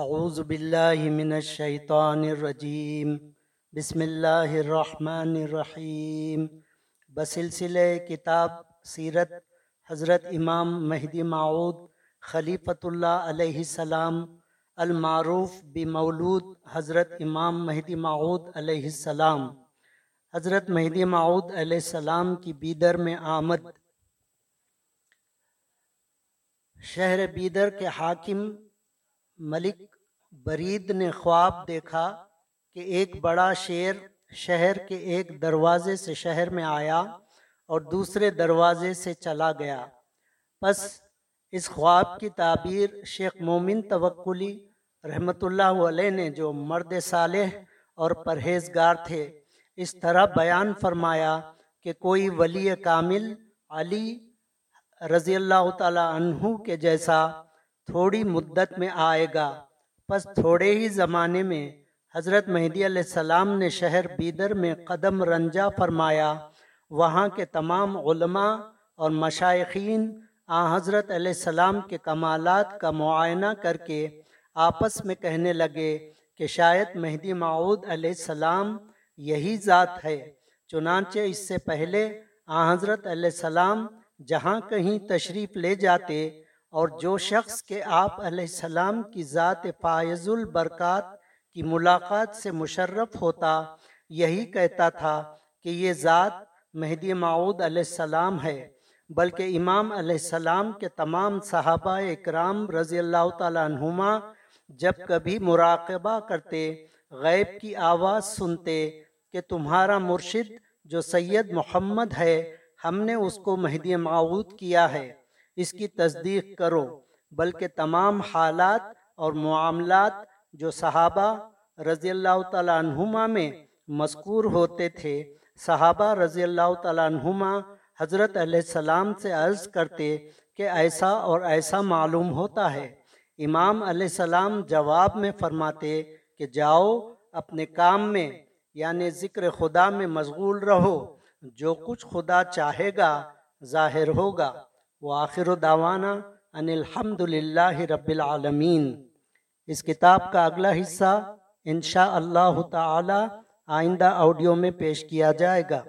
اعوذ باللہ من الشیطان الرجیم، بسم اللہ الرحمن الرحیم۔ بسلسلہ کتاب سیرت حضرت امام مہدی معود خلیفۃ اللہ علیہ السلام، المعروف بمولود حضرت امام مہدی معود علیہ السلام۔ حضرت مہدی معود علیہ السلام کی بیدر میں آمد۔ شہر بیدر کے حاکم ملک برید نے خواب دیکھا کہ ایک بڑا شیر شہر کے ایک دروازے سے شہر میں آیا اور دوسرے دروازے سے چلا گیا۔ پس اس خواب کی تعبیر شیخ مومن توکلی رحمت اللہ علیہ نے، جو مرد صالح اور پرہیزگار تھے، اس طرح بیان فرمایا کہ کوئی ولی کامل علی رضی اللہ تعالی عنہ کے جیسا تھوڑی مدت میں آئے گا۔ پس تھوڑے ہی زمانے میں حضرت مہدی علیہ السلام نے شہر بیدر میں قدم رنجا فرمایا۔ وہاں کے تمام علماء اور مشائقین آ حضرت علیہ السلام کے کمالات کا معائنہ کر کے آپس میں کہنے لگے کہ شاید مہدی معود علیہ السلام یہی ذات ہے۔ چنانچہ اس سے پہلے آ حضرت علیہ السلام جہاں کہیں تشریف لے جاتے اور جو شخص کے آپ علیہ السلام کی ذات فائز البرکات کی ملاقات سے مشرف ہوتا، یہی کہتا تھا کہ یہ ذات مہدی معود علیہ السلام ہے، بلکہ امام علیہ السلام کے تمام صحابہ اکرام رضی اللہ تعالیٰ عنہما جب کبھی مراقبہ کرتے، غیب کی آواز سنتے کہ تمہارا مرشد جو سید محمد ہے، ہم نے اس کو مہدی معود کیا ہے۔ اس کی تصدیق کرو، بلکہ تمام حالات اور معاملات جو صحابہ رضی اللہ تعالیٰ عنہما میں مذکور ہوتے تھے، صحابہ رضی اللہ تعالیٰ عنہما حضرت علیہ السلام سے عرض کرتے کہ ایسا اور ایسا معلوم ہوتا ہے۔ امام علیہ السلام جواب میں فرماتے کہ جاؤ، اپنے کام میں یعنی ذکر خدا میں مشغول رہو، جو کچھ خدا چاہے گا، ظاہر ہوگا۔ وآخر دعوانا ان الحمد للہ رب العالمین۔ اس کتاب کا اگلا حصہ انشاء اللہ تعالی آئندہ آڈیو میں پیش کیا جائے گا۔